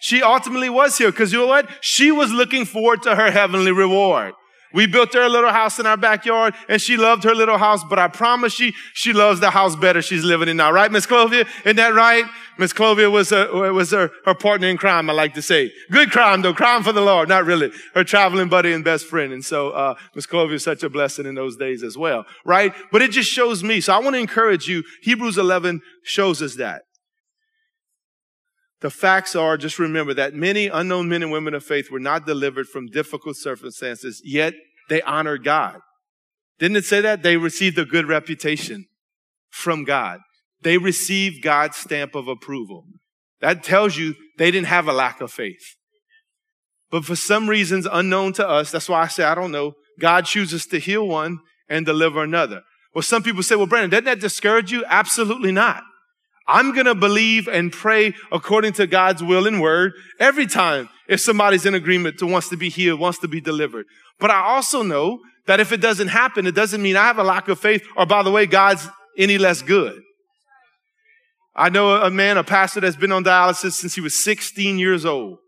She ultimately was here because you know what? She was looking forward to her heavenly reward. We built her a little house in our backyard and she loved her little house, but I promise you, she loves the house better she's living in now. Right, Miss Clovia? Isn't that right? Miss Clovia was, her, was her, her partner in crime, I like to say. Good crime though, crime for the Lord, not really. Her traveling buddy and best friend. And so, uh, Miss Clovia is such a blessing in those days as well, right? But it just shows me. So I want to encourage you. Hebrews 11 shows us that. The facts are, just remember that many unknown men and women of faith were not delivered from difficult circumstances, yet they honored God. Didn't it say that? They received a good reputation from God. they received God's stamp of approval. That tells you they didn't have a lack of faith. But for some reasons unknown to us, that's why I say, I don't know, God chooses to heal one and deliver another. Well, some people say, well, Brandon, doesn't that discourage you? Absolutely not. I'm going to believe and pray according to God's will and word every time if somebody's in agreement to wants to be healed, wants to be delivered. But I also know that if it doesn't happen, it doesn't mean I have a lack of faith or by the way, God's any less good. I know a man, a pastor that's been on dialysis since he was 16 years old.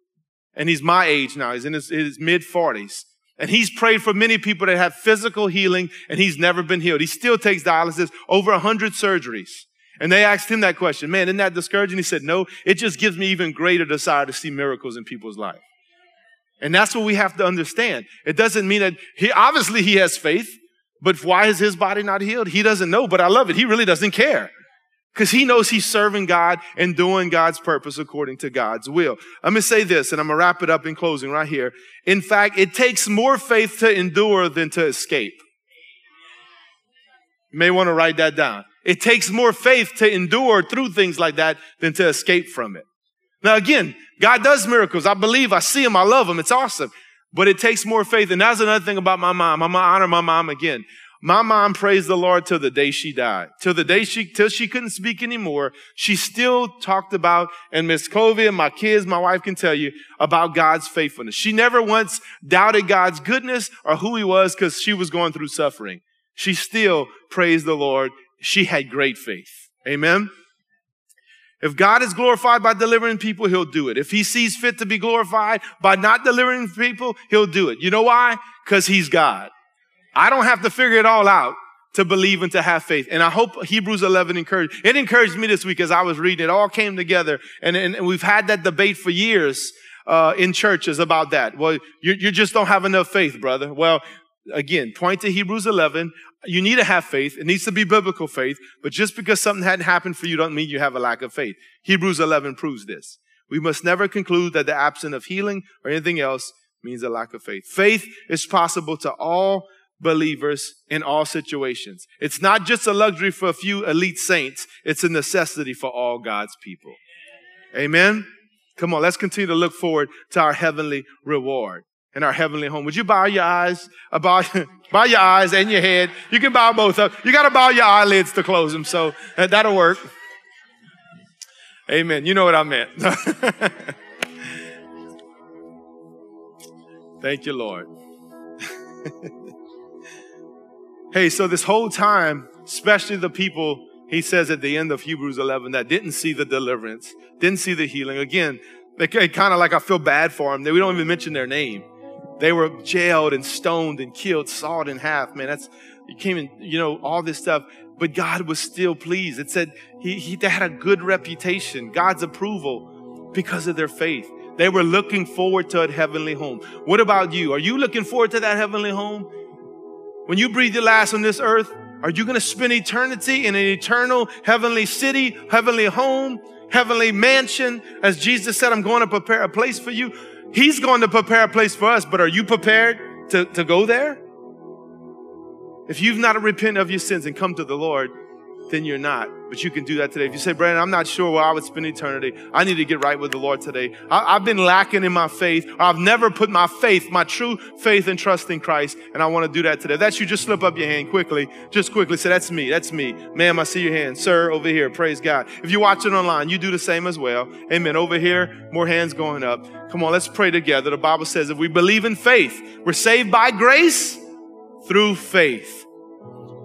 And he's my age now. He's in his, his mid 40s. And he's prayed for many people that have physical healing and he's never been healed. He still takes dialysis, over 100 surgeries. And they asked him that question, man, isn't that discouraging? He said, no, it just gives me even greater desire to see miracles in people's life. And that's what we have to understand. It doesn't mean that he, obviously he has faith, but why is his body not healed? He doesn't know, but I love it. He really doesn't care because he knows he's serving God and doing God's purpose according to God's will. Let me say this, and I'm going to wrap it up in closing right here. In fact, it takes more faith to endure than to escape. You may want to write that down. It takes more faith to endure through things like that than to escape from it. Now, again, God does miracles. I believe, I see him, I love him. It's awesome. But it takes more faith. And that's another thing about my mom. I'm to honor my mom again. My mom praised the Lord till the day she died. Till the day she, till she couldn't speak anymore. She still talked about, and Miss Covey and my kids, my wife can tell you about God's faithfulness. She never once doubted God's goodness or who he was because she was going through suffering. She still praised the Lord. She had great faith. Amen. If God is glorified by delivering people, he'll do it. If he sees fit to be glorified by not delivering people, he'll do it. You know why? Because he's God. I don't have to figure it all out to believe and to have faith. And I hope Hebrews 11 encouraged, it encouraged me this week as I was reading. It all came together. And, and we've had that debate for years, uh, in churches about that. Well, you, you just don't have enough faith, brother. Well, again, point to Hebrews 11. You need to have faith. It needs to be biblical faith. But just because something hadn't happened for you don't mean you have a lack of faith. Hebrews 11 proves this. We must never conclude that the absence of healing or anything else means a lack of faith. Faith is possible to all believers in all situations. It's not just a luxury for a few elite saints. It's a necessity for all God's people. Amen. Come on, let's continue to look forward to our heavenly reward and our heavenly home. Would you bow your eyes, uh, bow, [LAUGHS] bow your eyes and your head? You can bow both up. You got to bow your eyelids to close them, so uh, that'll work. Amen. You know what I meant. [LAUGHS] Thank you, Lord. [LAUGHS] Hey, so this whole time, especially the people, he says at the end of Hebrews 11, that didn't see the deliverance, didn't see the healing. Again, they kind of like I feel bad for them. we don't even mention their name. They were jailed and stoned and killed, sawed in half. Man, that's, you came in, you know, all this stuff. But God was still pleased. It said he, he they had a good reputation, God's approval because of their faith. They were looking forward to a heavenly home. What about you? Are you looking forward to that heavenly home? When you breathe your last on this earth, are you going to spend eternity in an eternal heavenly city, heavenly home, heavenly mansion? As Jesus said, I'm going to prepare a place for you. He's going to prepare a place for us, but are you prepared to, to go there? If you've not repented of your sins and come to the Lord, then you're not. But you can do that today. If you say, Brandon, I'm not sure where I would spend eternity. I need to get right with the Lord today. I, have been lacking in my faith. I've never put my faith, my true faith and trust in Christ. And I want to do that today. If that's you, just slip up your hand quickly. Just quickly say, that's me. That's me. Ma'am, I see your hand. Sir, over here. Praise God. If you're watching online, you do the same as well. Amen. Over here, more hands going up. Come on, let's pray together. The Bible says if we believe in faith, we're saved by grace through faith.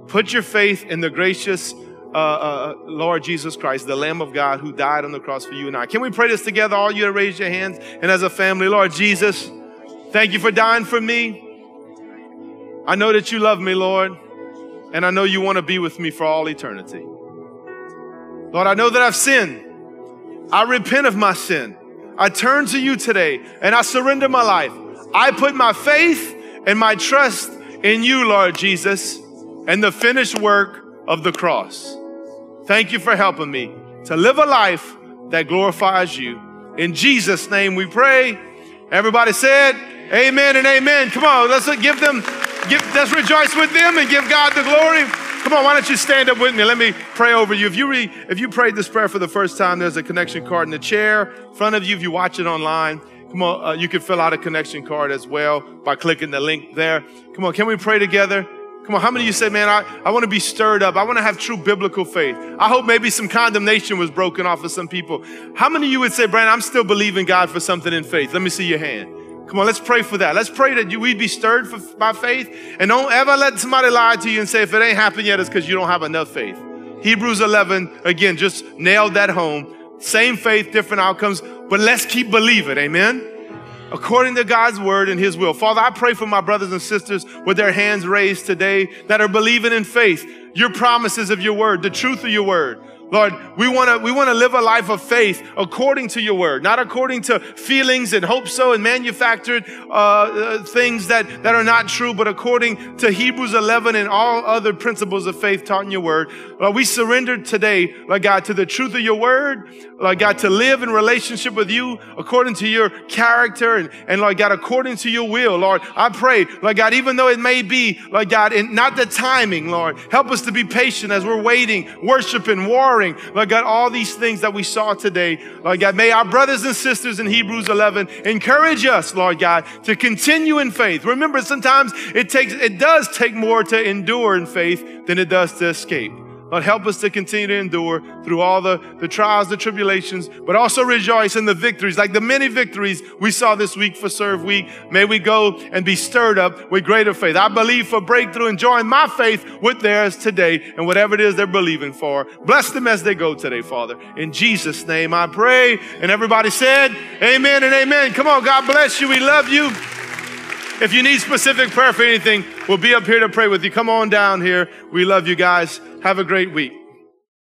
Put your faith in the gracious uh, uh, Lord Jesus Christ, the Lamb of God who died on the cross for you and I. Can we pray this together? All you to raise your hands and as a family, Lord Jesus, thank you for dying for me. I know that you love me, Lord, and I know you want to be with me for all eternity. Lord, I know that I've sinned. I repent of my sin. I turn to you today and I surrender my life. I put my faith and my trust in you, Lord Jesus, and the finished work of the cross. Thank you for helping me to live a life that glorifies you. In Jesus' name we pray. Everybody said, Amen and amen. Come on, let's give them, give, let's rejoice with them and give God the glory. Come on, why don't you stand up with me? Let me pray over you. If you re, if you prayed this prayer for the first time, there's a connection card in the chair in front of you. If you watch it online, come on, uh, you can fill out a connection card as well by clicking the link there. Come on, can we pray together? Come on, how many of you say, man, I, I want to be stirred up. I want to have true biblical faith. I hope maybe some condemnation was broken off of some people. How many of you would say, Brandon, I'm still believing God for something in faith? Let me see your hand. Come on, let's pray for that. Let's pray that you, we'd be stirred for, by faith. And don't ever let somebody lie to you and say, if it ain't happened yet, it's because you don't have enough faith. Hebrews 11, again, just nailed that home. Same faith, different outcomes, but let's keep believing. Amen according to God's word and his will. Father, I pray for my brothers and sisters with their hands raised today that are believing in faith, your promises of your word, the truth of your word. Lord, we want to we want to live a life of faith according to your word, not according to feelings and hope so and manufactured uh, uh, things that, that are not true, but according to Hebrews 11 and all other principles of faith taught in your word. Lord, we surrender today, Lord God, to the truth of your word, Lord God, to live in relationship with you according to your character and, and Lord God, according to your will. Lord, I pray, Lord God, even though it may be, Lord God, in not the timing, Lord, help us to be patient as we're waiting, worshiping, warring Lord God, all these things that we saw today, Lord God, may our brothers and sisters in Hebrews 11 encourage us, Lord God, to continue in faith. Remember, sometimes it takes, it does take more to endure in faith than it does to escape. Lord, help us to continue to endure through all the, the trials, the tribulations, but also rejoice in the victories, like the many victories we saw this week for Serve Week. May we go and be stirred up with greater faith. I believe for breakthrough and join my faith with theirs today and whatever it is they're believing for. Bless them as they go today, Father. In Jesus' name I pray. And everybody said, Amen and amen. Come on, God bless you. We love you. If you need specific prayer for anything, we'll be up here to pray with you. Come on down here. We love you guys. Have a great week.